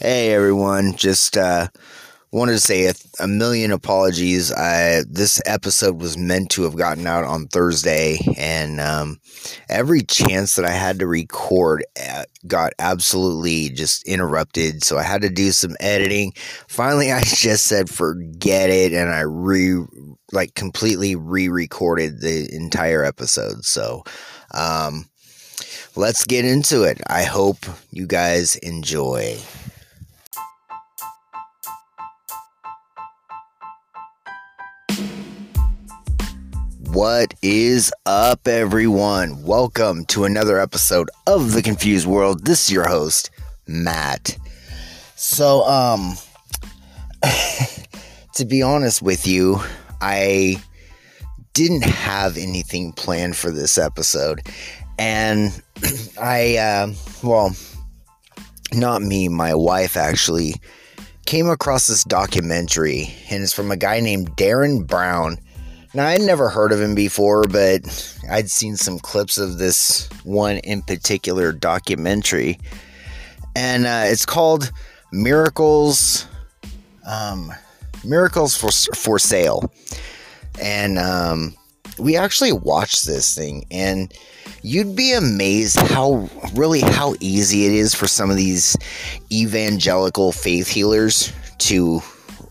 Hey everyone, just uh, wanted to say a, a, million apologies. I this episode was meant to have gotten out on Thursday, and um, every chance that I had to record uh, got absolutely just interrupted. So I had to do some editing. Finally, I just said forget it, and I re like completely re-recorded the entire episode. So. Um, let's get into it. I hope you guys enjoy. What is up, everyone? Welcome to another episode of The Confused World. This is your host, Matt. So, um, to be honest with you, I didn't have anything planned for this episode. And I, uh, well, not me, my wife actually came across this documentary, and it's from a guy named Derren Brown now, I'd never heard of him before, but I'd seen some clips of this one in particular documentary. And uh, it's called Miracles um, Miracles for, for Sale. And um, we actually watched this thing, and you'd be amazed how really how easy it is for some of these evangelical faith healers to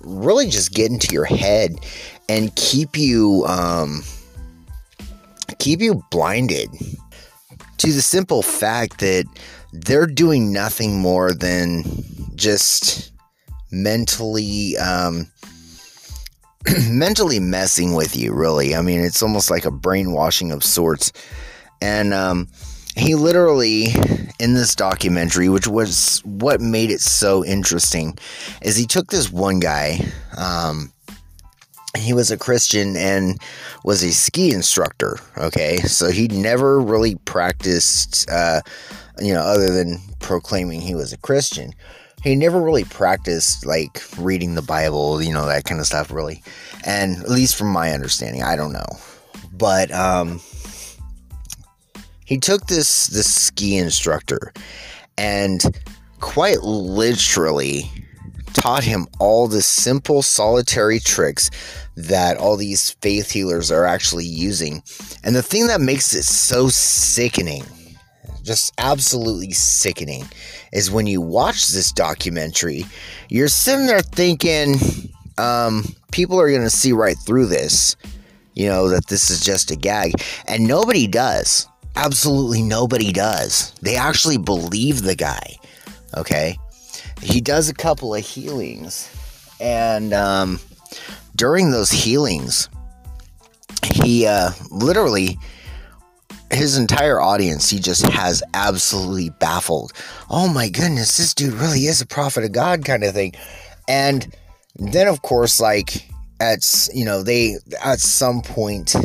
really just get into your head and keep you um, keep you blinded to the simple fact that they're doing nothing more than just mentally um, mentally messing with you really. I mean it's almost like a brainwashing of sorts. And um, he literally in this documentary which was what made it so interesting is he took this one guy um, he was a Christian and was a ski instructor. Okay, so he never really practiced, uh, you know, other than proclaiming he was a Christian. He never really practiced like reading the Bible, you know, that kind of stuff, really. And at least from my understanding, I don't know, but um, he took this this ski instructor and quite literally taught him all the simple solitary tricks that all these faith healers are actually using. And the thing that makes it so sickening, just absolutely sickening, is when you watch this documentary, you're sitting there thinking, um, people are going to see right through this, you know, that this is just a gag. And nobody does. Absolutely nobody does. They actually believe the guy. Okay. He does a couple of healings. And, um, during those healings, he uh, literally his entire audience he just has absolutely baffled. Oh my goodness, this dude really is a prophet of God kind of thing. And then of course like at you know they at some point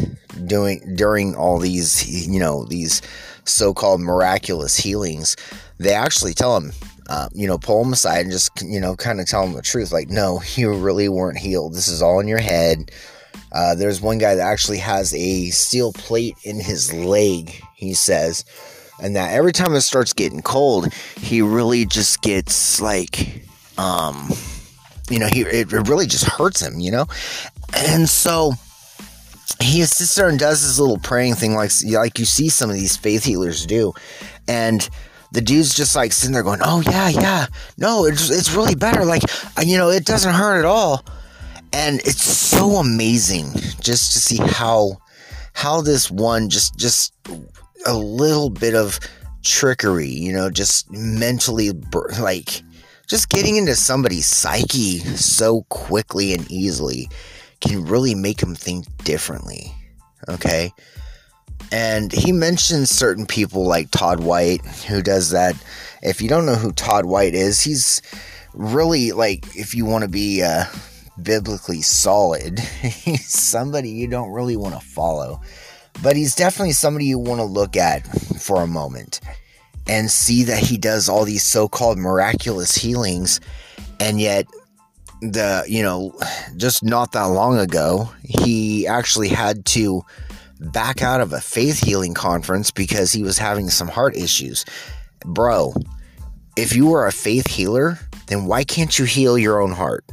doing during all these you know these so-called miraculous healings they actually tell him uh, you know, pull them aside and just, you know, kind of tell them the truth. Like, no, you really weren't healed. This is all in your head. Uh, there's one guy that actually has a steel plate in his leg, he says, and that every time it starts getting cold, he really just gets like, um, you know, he it, it really just hurts him, you know, and so he sits there and does his little praying thing, like like you see some of these faith healers do, and the dude's just like sitting there going, "Oh yeah, yeah, no, it's it's really better. Like, you know, it doesn't hurt at all." And it's so amazing just to see how how this one just just a little bit of trickery, you know, just mentally like just getting into somebody's psyche so quickly and easily can really make them think differently. Okay? And he mentions certain people like Todd White, who does that. If you don't know who Todd White is, he's really like, if you want to be uh, biblically solid, he's somebody you don't really want to follow. But he's definitely somebody you want to look at for a moment and see that he does all these so called miraculous healings. And yet, the, you know, just not that long ago, he actually had to back out of a faith healing conference because he was having some heart issues. Bro, if you are a faith healer, then why can't you heal your own heart?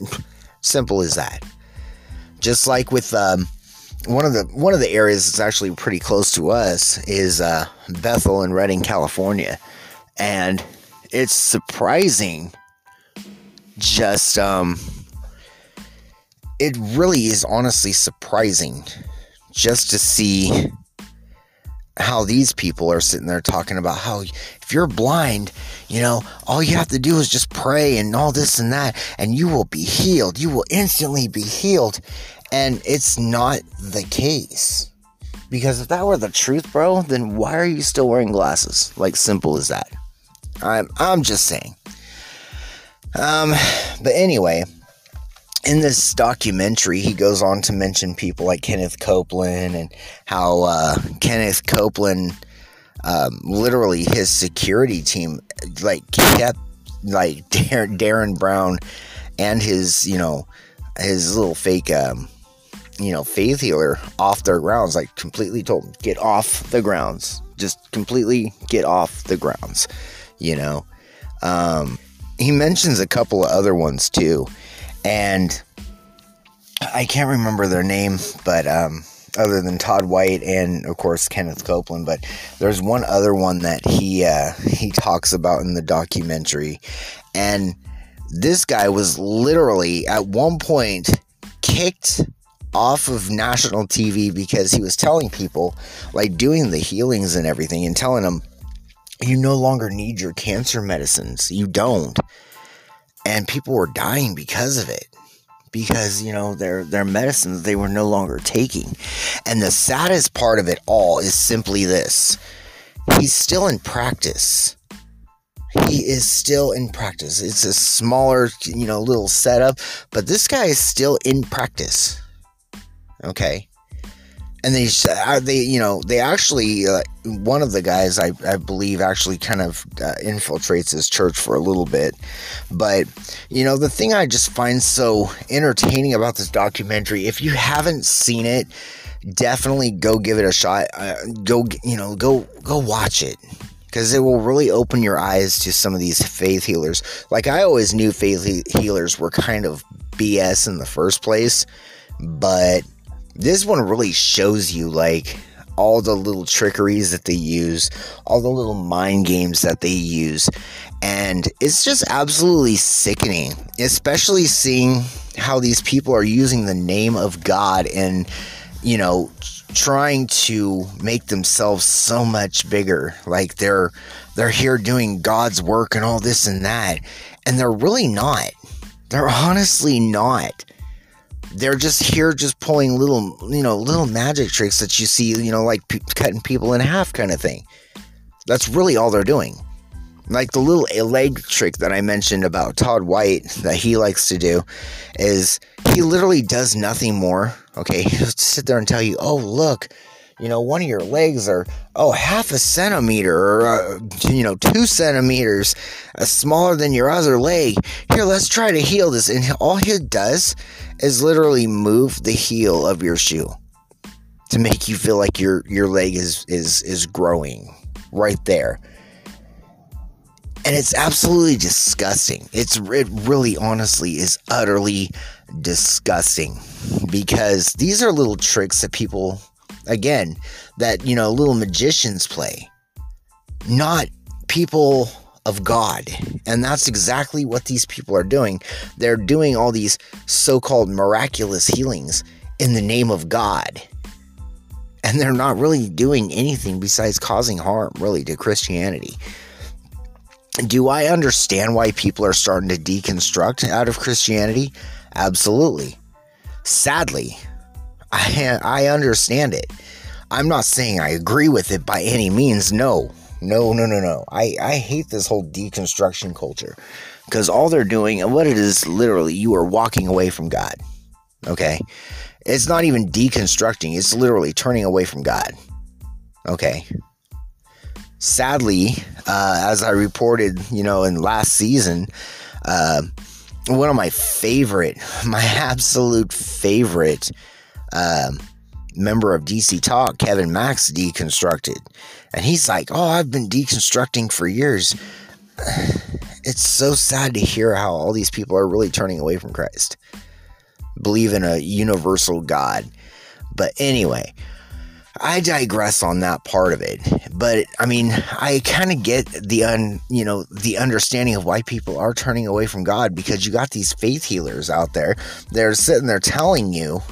Simple as that. Just like with um, one of the one of the areas that's actually pretty close to us is uh, Bethel in Redding, California, and it's surprising. Just um, it really is honestly surprising just to see how these people are sitting there talking about how if you're blind, you know, all you have to do is just pray and all this and that, and you will be healed. You will instantly be healed. And it's not the case. Because if that were the truth, bro, then why are you still wearing glasses? Like simple as that. I'm I'm just saying. Um but anyway, in this documentary, he goes on to mention people like Kenneth Copeland and how uh, Kenneth Copeland, um, literally his security team, like kept like Derren, Derren Brown and his, you know, his little fake, um, you know, faith healer off their grounds. Like completely told him, get off the grounds. Just completely get off the grounds. You know, um, he mentions a couple of other ones too and I can't remember their name, but um, other than Todd White and of course Kenneth Copeland, but there's one other one that he uh, he talks about in the documentary, and this guy was literally at one point kicked off of national TV because he was telling people, like doing the healings and everything, and telling them, you no longer need your cancer medicines. You don't and people were dying because of it. Because you know their their medicines they were no longer taking. And the saddest part of it all is simply this. He's still in practice. He is still in practice. It's a smaller you know little setup but this guy is still in practice. Okay and they uh, they you know they actually uh, one of the guys I, I believe actually kind of uh, infiltrates his church for a little bit. But you know the thing i just find so entertaining about this documentary if you haven't seen it definitely go give it a shot. Uh, go you know go go watch it. Because it will really open your eyes to some of these faith healers. Like i always knew faith healers were kind of bs in the first place but this one really shows you like all the little trickeries that they use, all the little mind games that they use. And it's just absolutely sickening, especially seeing how these people are using the name of God and, you know, trying to make themselves so much bigger. Like they're they're here doing God's work and all this and that. And they're really not. They're honestly not they're just here just pulling little you know little magic tricks that you see you know like cutting people in half kind of thing. That's really all they're doing. Like the little leg trick that i mentioned about todd white that he likes to do is he literally does nothing more okay? He'll sit there and tell you oh look you know, one of your legs are, oh, half a centimeter or, uh, you know, two centimeters uh, smaller than your other leg. Here, let's try to heal this. And all he does is literally move the heel of your shoe to make you feel like your, your leg is, is, is growing right there. And it's absolutely disgusting. It's, it really honestly is utterly disgusting because these are little tricks that people again that you know little magicians play not people of god. And that's exactly what these people are doing. They're doing all these so-called miraculous healings in the name of god. And they're not really doing anything besides causing harm really to christianity. Do i understand why people are starting to deconstruct out of christianity? Absolutely. Sadly I, I understand it. I'm not saying I agree with it by any means. No, no, no, no, no. I, I hate this whole deconstruction culture because all they're doing and what it is literally, you are walking away from God. Okay. It's not even deconstructing, it's literally turning away from God. Okay. Sadly, uh, as I reported, you know, in last season, uh, one of my favorite, my absolute favorite um, member of DC Talk, Kevin Max, deconstructed. And he's like, Oh, I've been deconstructing for years. it's so sad to hear how all these people are really turning away from Christ. Believe in a universal God. But anyway, I digress on that part of it. But I mean, I kind of get the un, you know, the understanding of why people are turning away from God because you got these faith healers out there. They're sitting there telling you,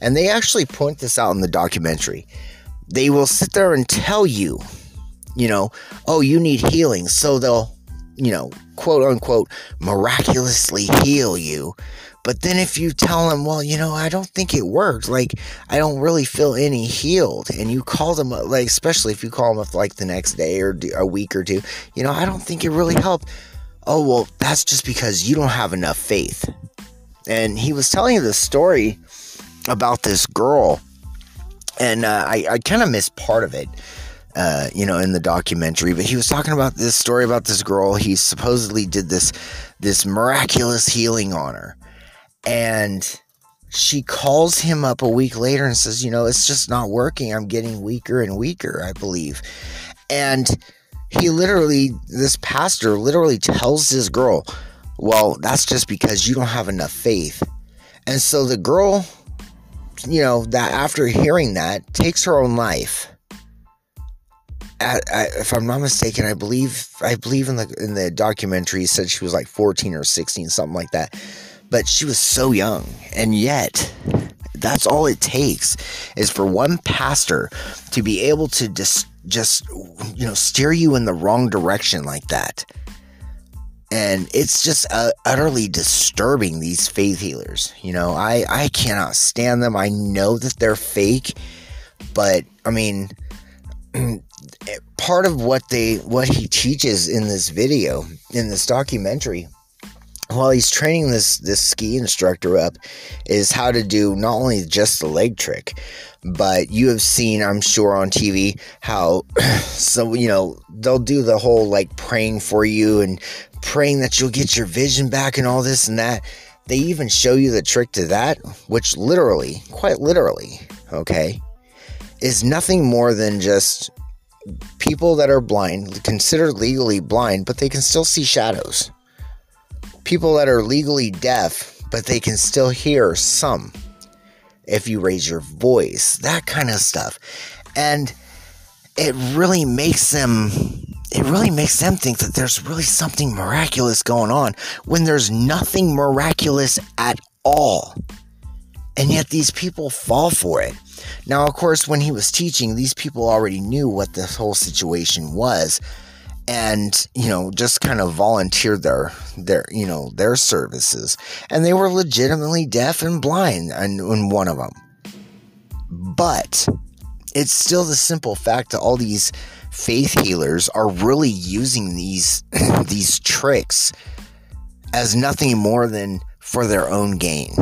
and they actually point this out in the documentary. They will sit there and tell you, you know, oh, you need healing. So they'll, you know, quote unquote, miraculously heal you but then if you tell them, well, you know, I don't think it worked, like I don't really feel any healed, and you call them, like especially if you call them up like the next day or a week or two, you know, I don't think it really helped. Oh well, that's just because you don't have enough faith. And he was telling you the story about this girl, and uh, I, I kind of missed part of it. Uh, you know, in the documentary, but he was talking about this story about this girl. He supposedly did this this miraculous healing on her, and she calls him up a week later and says, You know, it's just not working. I'm getting weaker and weaker, I believe. And he literally, this pastor literally tells this girl, Well, that's just because you don't have enough faith. And so the girl, you know, that after hearing that, takes her own life. At, if I'm not mistaken, I believe I believe in the in the documentary said she was like 14 or 16, something like that but she was so young. And yet, that's all it takes is for one pastor to be able to just, just, you know, steer you in the wrong direction like that. And it's just uh, utterly disturbing, these faith healers. You know, I, I cannot stand them. I know that they're fake, but I mean, part of what they, what he teaches in this video, in this documentary, while he's training this this ski instructor up is how to do not only just the leg trick but you have seen i'm sure on tv how so you know they'll do the whole like praying for you and praying that you'll get your vision back and all this and that. They even show you the trick to that which literally quite literally okay is nothing more than just people that are blind considered legally blind but they can still see shadows people that are legally deaf, but they can still hear some if you raise your voice, that kind of stuff. And it really makes them it really makes them think that there's really something miraculous going on when there's nothing miraculous at all. And yet these people fall for it. Now, of course, when he was teaching, these people already knew what this whole situation was and you know just kind of volunteered their their you know their services. And they were legitimately deaf and blind and, and one of them but it's still the simple fact that all these faith healers are really using these these tricks as nothing more than for their own gain.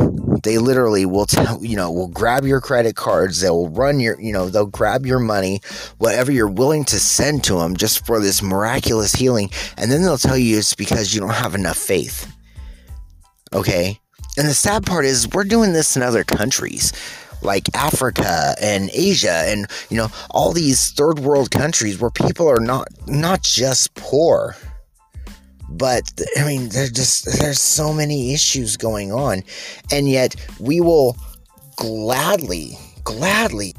They literally will tell, you know, will grab your credit cards. They will run your, you know, they'll grab your money, whatever you're willing to send to them just for this miraculous healing. And then they'll tell you it's because you don't have enough faith. Okay. And the sad part is we're doing this in other countries like Africa and Asia and you know all these third world countries where people are not not just poor but I mean, there's just there's so many issues going on, and yet we will gladly, gladly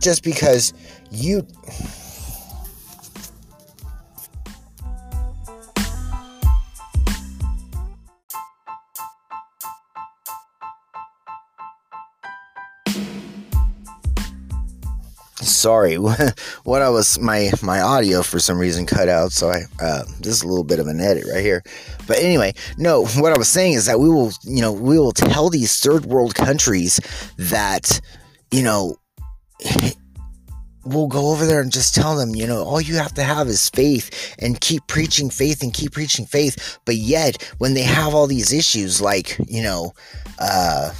just because you sorry what i was my my audio for some reason cut out so i uh, this is a little bit of an edit right here but anyway no what i was saying is that we will you know we will tell these third world countries that you know we'll go over there and just tell them, you know, all you have to have is faith and keep preaching faith and keep preaching faith. But yet, when they have all these issues like, you know, uh,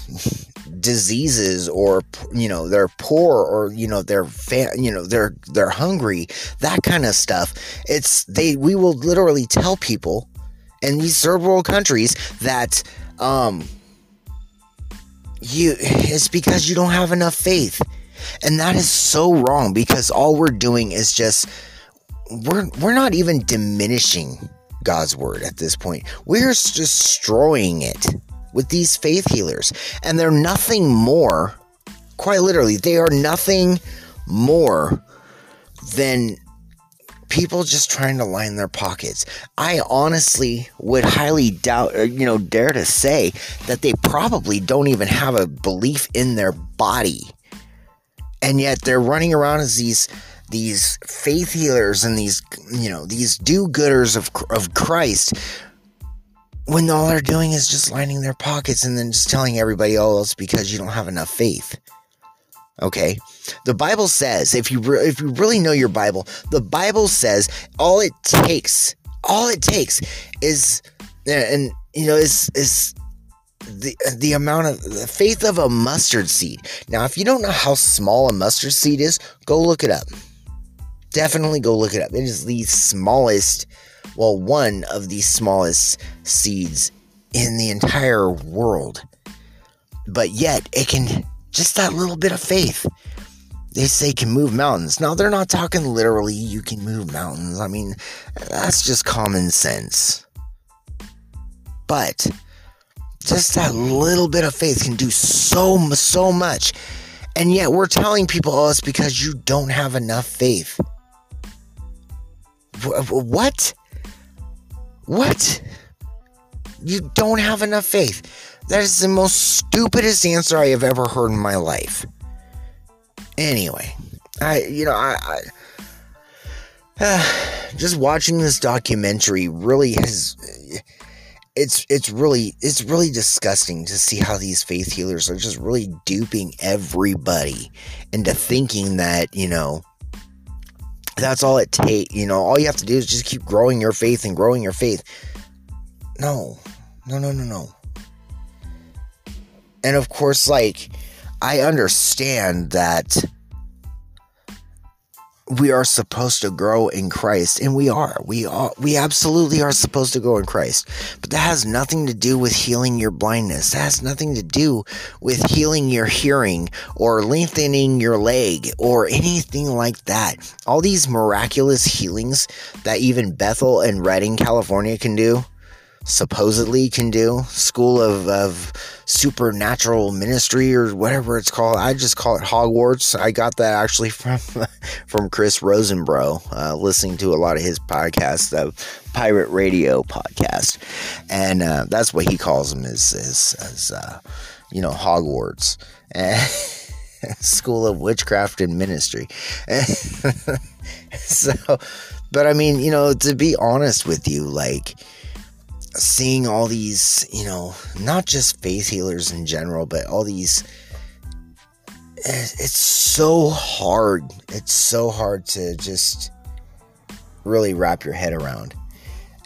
diseases or you know they're poor or you know they're fa- you know they're they're hungry that kind of stuff. It's they we will literally tell people in these third world countries that um you it's because you don't have enough faith. And that is so wrong because all we're doing is just we're we're not even diminishing God's word at this point. We're destroying it with these faith healers. And they're nothing more, quite literally, they are nothing more than people just trying to line their pockets. I honestly would highly doubt, or, you know, dare to say that they probably don't even have a belief in their body. And yet they're running around as these these faith healers and these you know these do-gooders of of Christ when all they're doing is just lining their pockets and then just telling everybody, "Oh, it's because you don't have enough faith." Okay, the Bible says if you re- if you really know your Bible, the Bible says all it takes, all it takes is, and you know, is is the the amount of the faith of a mustard seed. Now, if you don't know how small a mustard seed is, go look it up. Definitely go look it up. It is the smallest, well, one of the smallest seeds in the entire world. But yet, it can just that little bit of faith. They say can move mountains. Now, they're not talking literally, you can move mountains. I mean, that's just common sense. But just that little bit of faith can do so, so much. And yet, we're telling people, oh, it's because you don't have enough faith. What? What? You don't have enough faith. That is the most stupidest answer I have ever heard in my life. Anyway, I, you know, I, I uh, just watching this documentary really has it's it's really it's really disgusting to see how these faith healers are just really duping everybody into thinking that you know that's all it takes you know. All you have to do is just keep growing your faith and growing your faith. No. No no no no. And of course, like, I understand that we are supposed to grow in Christ, and we are. We are. We absolutely are supposed to grow in Christ. But that has nothing to do with healing your blindness. That has nothing to do with healing your hearing or lengthening your leg or anything like that. All these miraculous healings that even Bethel and Redding, California can do supposedly can do. School of, of supernatural ministry or whatever it's called. I just call it hogwarts. I got that actually from from chris rosebrough uh, listening to a lot of his podcasts the pirate radio podcast. And uh, that's what he calls them is is, is uh, you know hogwarts. School of witchcraft and ministry. So but i mean you know to be honest with you like seeing all these, you know, not just faith healers in general, but all these. It's so hard. It's so hard to just really wrap your head around.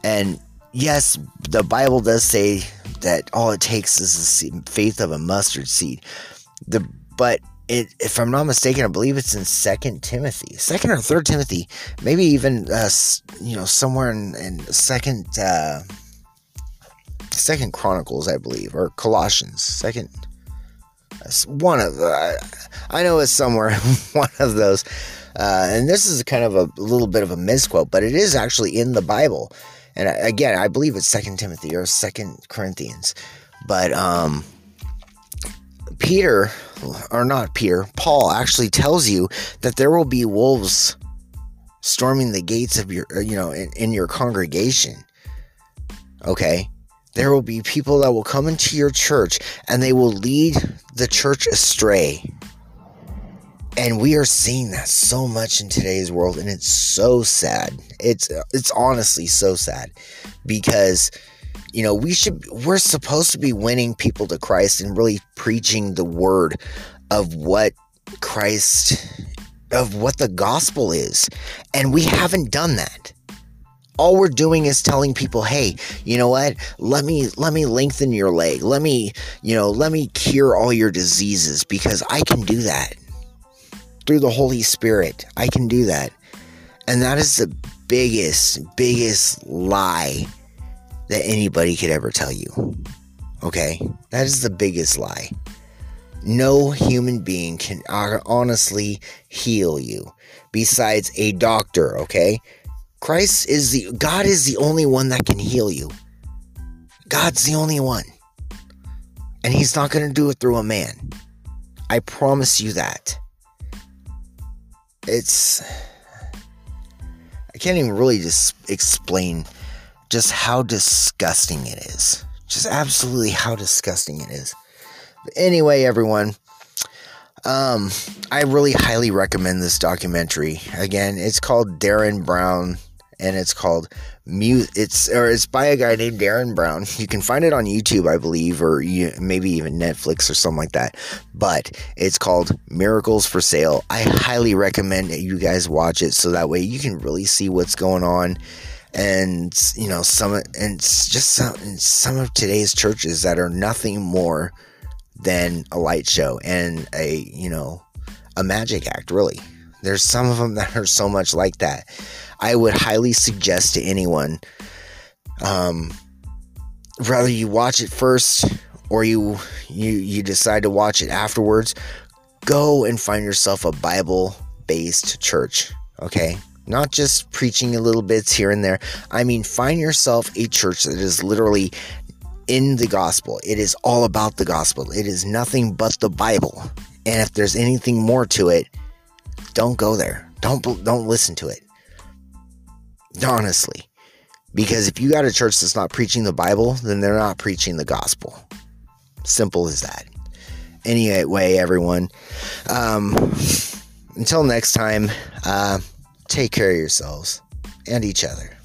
And yes, the Bible does say that all it takes is the faith of a mustard seed. The but it, if I'm not mistaken, I believe it's in Second Timothy, Second or Third Timothy, maybe even uh, you know somewhere in, in Second. Uh, Second Chronicles, I believe, or Colossians. Second, one of uh, I know it's somewhere one of those. Uh, and this is kind of a little bit of a misquote, but it is actually in the Bible. And again, I believe it's Second Timothy or Second Corinthians. But um, Peter, or not Peter, Paul actually tells you that there will be wolves storming the gates of your, you know, in, in your congregation. Okay, there will be people that will come into your church and they will lead the church astray. And we are seeing that so much in today's world and it's so sad. It's it's honestly so sad because you know, we should we're supposed to be winning people to Christ and really preaching the word of what Christ of what the gospel is. And we haven't done that all we're doing is telling people hey you know what? Let me let me lengthen your leg. Let me you know let me cure all your diseases because i can do that through the holy spirit. I can do that. And that is the biggest biggest lie that anybody could ever tell you. Okay? That is the biggest lie. No human being can honestly heal you besides a doctor, okay? Christ is the God is the only one that can heal you. God's the only one. And he's not going to do it through a man. I promise you that. It's I can't even really just explain just how disgusting it is. Just absolutely how disgusting it is. But anyway, everyone, um, I really highly recommend this documentary. Again, it's called Derren Brown and it's called it's or it's by a guy named Derren Brown. You can find it on YouTube, I believe, or you, maybe even Netflix or something like that. But it's called Miracles for Sale. I highly recommend that you guys watch it so that way you can really see what's going on and you know some and just some some of today's churches that are nothing more than a light show and a you know a magic act really there's some of them that are so much like that i would highly suggest to anyone um whether you watch it first or you you you decide to watch it afterwards go and find yourself a bible based church okay not just preaching a little bits here and there. I mean, find yourself a church that is literally in the gospel. It is all about the gospel. It is nothing but the Bible. And if there's anything more to it, don't go there. Don't don't listen to it. Honestly. Because if you got a church that's not preaching the Bible, then they're not preaching the gospel. Simple as that. Anyway, everyone. Um, until next time, uh, Take care of yourselves and each other.